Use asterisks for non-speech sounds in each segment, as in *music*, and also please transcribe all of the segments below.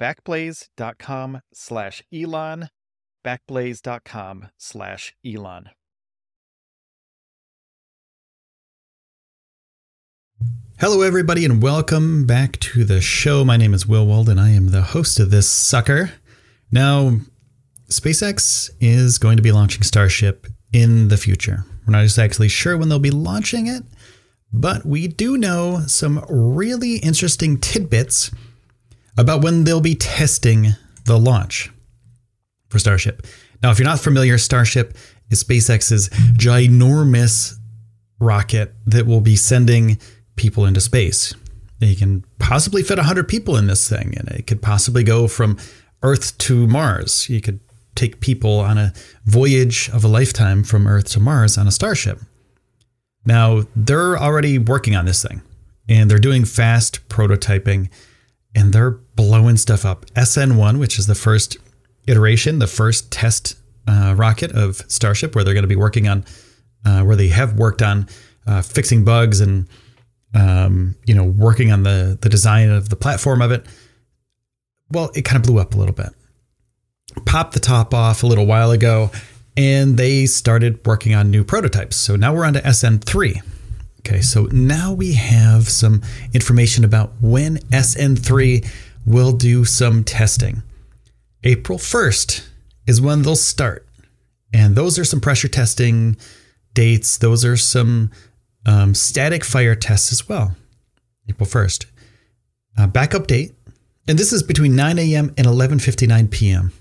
backblaze.com slash Elon, backblaze.com slash Elon. Hello, everybody, and welcome back to the show. My name is Will Wald, and I am the host of this sucker. Now, SpaceX is going to be launching Starship in the future. We're not exactly sure when they'll be launching it, but we do know some really interesting tidbits about when they'll be testing the launch for Starship. Now, if you're not familiar, Starship is SpaceX's ginormous rocket that will be sending people into space. You can possibly fit 100 people in this thing, and it could possibly go from Earth to Mars. You could take people on a voyage of a lifetime from Earth to Mars on a Starship. Now, they're already working on this thing, and they're doing fast prototyping and they're blowing stuff up. SN1, which is the first iteration, the first test uh, rocket of Starship, where they're going to be working on, uh, where they have worked on uh, fixing bugs and um, you know working on the the design of the platform of it. Well, it kind of blew up a little bit. Popped the top off a little while ago, and they started working on new prototypes. So now we're on to SN3. Okay, so now we have some information about when SN3 will do some testing. April 1st is when they'll start. And those are some pressure testing dates. Those are some um, static fire tests as well. April 1st. Uh, backup date. And this is between 9 a.m. and 11:59 p.m.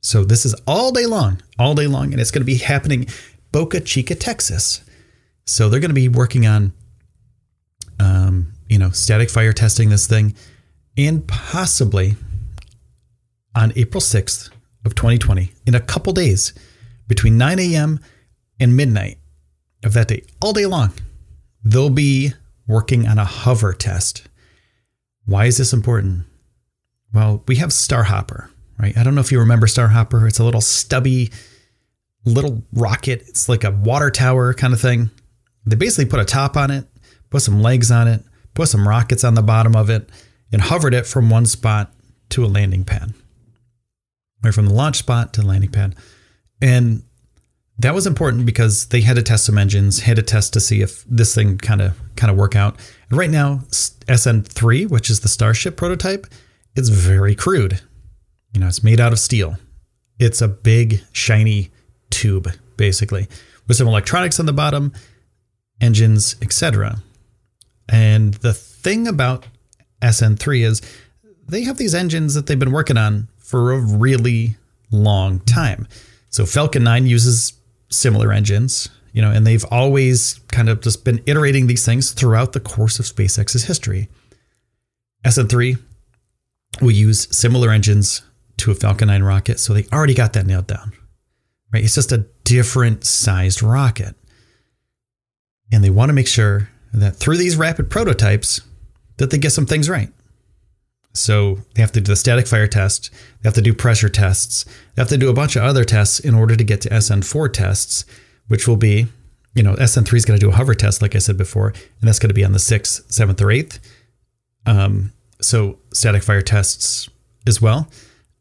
So this is all day long, all day long, and it's going to be happening Boca Chica, Texas. So they're going to be working on, um, you know, static fire testing this thing, and possibly on April 6th of 2020, in a couple days, between 9 a.m. and midnight of that day, all day long, they'll be working on a hover test. Why is this important? Well, we have Starhopper, right? I don't know if you remember Starhopper. It's a little stubby little rocket. It's like a water tower kind of thing. They basically put a top on it, put some legs on it, put some rockets on the bottom of it, and hovered it from one spot to a landing pad, or from the launch spot to the landing pad. And that was important because they had to test some engines, had to test to see if this thing kind of kind of work out. And right now, SN3, which is the Starship prototype, it's very crude. You know, it's made out of steel. It's a big shiny tube basically with some electronics on the bottom, engines, etc. And the thing about SN3 is they have these engines that they've been working on for a really long time. So Falcon 9 uses similar engines, you know, and they've always kind of just been iterating these things throughout the course of SpaceX's history. SN3 will use similar engines to a Falcon 9 rocket, so they already got that nailed down. Right? It's just a different sized rocket. And they want to make sure that through these rapid prototypes that they get some things right. So they have to do the static fire test, they have to do pressure tests, they have to do a bunch of other tests in order to get to SN4 tests, which will be, you know, SN3 is going to do a hover test, like I said before, and that's going to be on the 6th, 7th, or 8th. Um, so static fire tests as well.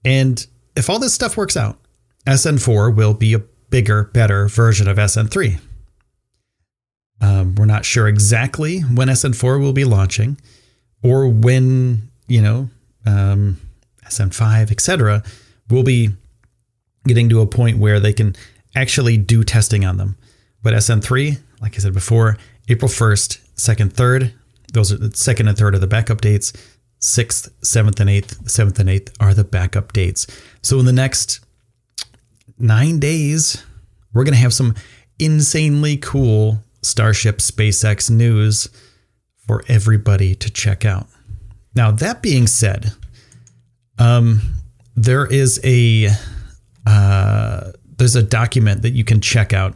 And if all this stuff works out, SN4 will be a bigger, better version of SN3. Um, we're not sure exactly when SN4 will be launching or when you know, um, SN5, etc., will be getting to a point where they can actually do testing on them. But SN3, like I said before, April 1st, 2nd, 3rd, those are the second and third are the backup dates. 6th, 7th, and 8th, 7th and 8th are the backup dates. So in the next nine days, we're going to have some insanely cool Starship SpaceX news for everybody to check out. Now, that being said, um, there is a uh, there's a document that you can check out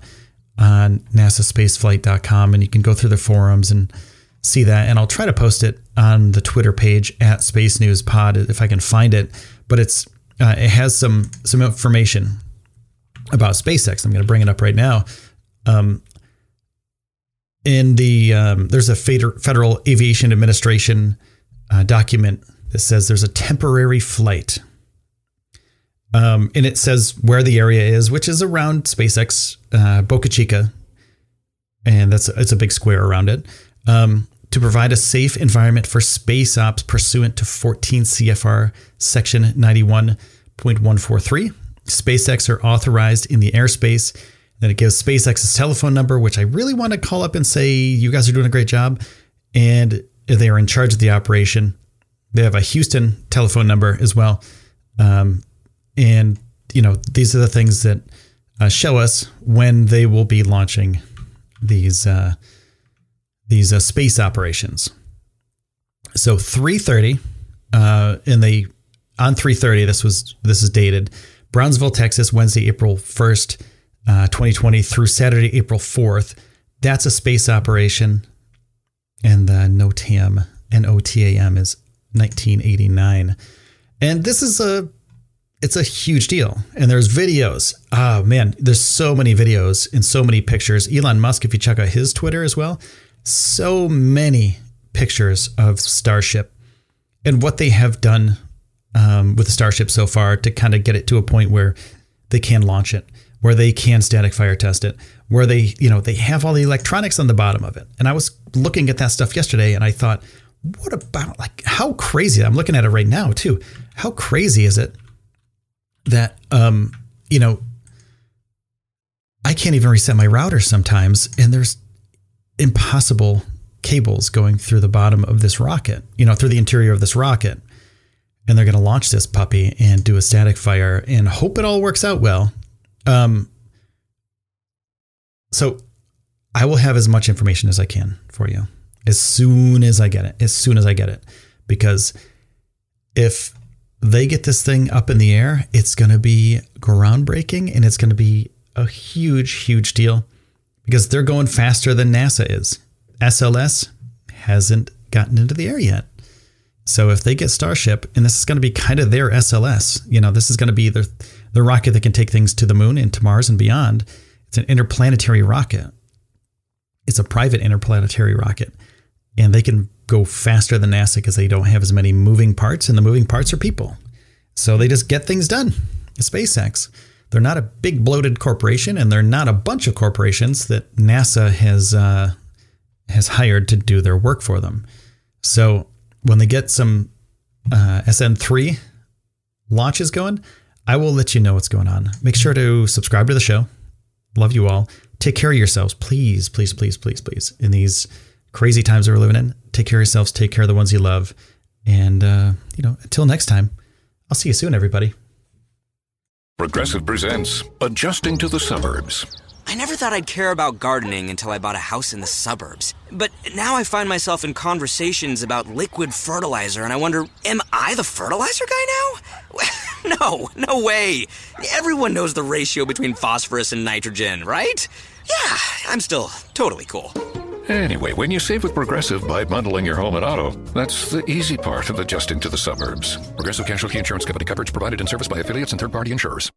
on nasaspaceflight.com and you can go through the forums and see that. And I'll try to post it on the Twitter page at Space News Pod if I can find it. But it's uh, it has some some information about SpaceX. I'm going to bring it up right now. Um, in the um, there's a Federal Aviation Administration uh, document that says there's a temporary flight. Um, and it says where the area is, which is around SpaceX uh, Boca Chica, and that's it's a big square around it. Um, to provide a safe environment for space ops pursuant to 14 CFR Section 91.143. SpaceX are authorized in the airspace. Then it gives SpaceX's telephone number, which I really want to call up and say, you guys are doing a great job. And they are in charge of the operation. They have a Houston telephone number as well. Um, and, you know, these are the things that uh, show us when they will be launching these uh, these uh, space operations. So 3:30 uh, and they on 3:30 this was this is dated Brownsville, Texas, Wednesday, April 1st, uh, 2020 through Saturday, April 4th. That's a space operation and the NOTAM and OTAM is 1989. And this is a it's a huge deal. And there's videos. Oh man, there's so many videos and so many pictures. Elon Musk, if you check out his Twitter as well, so many pictures of Starship and what they have done um, with the Starship so far to kind of get it to a point where they can launch it, where they can static fire test it, where they, you know, they have all the electronics on the bottom of it. And I was looking at that stuff yesterday and I thought, what about like how crazy? I'm looking at it right now too. How crazy is it that um, you know, I can't even reset my router sometimes and there's impossible cables going through the bottom of this rocket, you know, through the interior of this rocket. And they're going to launch this puppy and do a static fire and hope it all works out well. Um, so I will have as much information as I can for you as soon as I get it, as soon as I get it. Because if they get this thing up in the air, it's going to be groundbreaking and it's going to be a huge, huge deal because they're going faster than NASA is. SLS hasn't gotten into the air yet. So if they get Starship, and this is going to be kind of their SLS, you know, this is going to be the, the rocket that can take things to the moon and to Mars and beyond. It's an interplanetary rocket. It's a private interplanetary rocket. and they can go faster than NASA because they don't have as many moving parts, and the moving parts are people. So they just get things done. SpaceX. They're not a big bloated corporation, and they're not a bunch of corporations that NASA has uh, has hired to do their work for them. So when they get some uh, SN3 launches going, I will let you know what's going on. Make sure to subscribe to the show. Love you all. Take care of yourselves, please, please, please, please, please. In these crazy times that we're living in, take care of yourselves. Take care of the ones you love. And uh, you know, until next time, I'll see you soon, everybody. Progressive presents Adjusting to the Suburbs. I never thought I'd care about gardening until I bought a house in the suburbs. But now I find myself in conversations about liquid fertilizer, and I wonder, am I the fertilizer guy now? *laughs* no, no way. Everyone knows the ratio between phosphorus and nitrogen, right? Yeah, I'm still totally cool. Anyway, when you save with Progressive by bundling your home and auto, that's the easy part of adjusting to the suburbs. Progressive Casualty Insurance Company coverage provided in service by affiliates and third party insurers.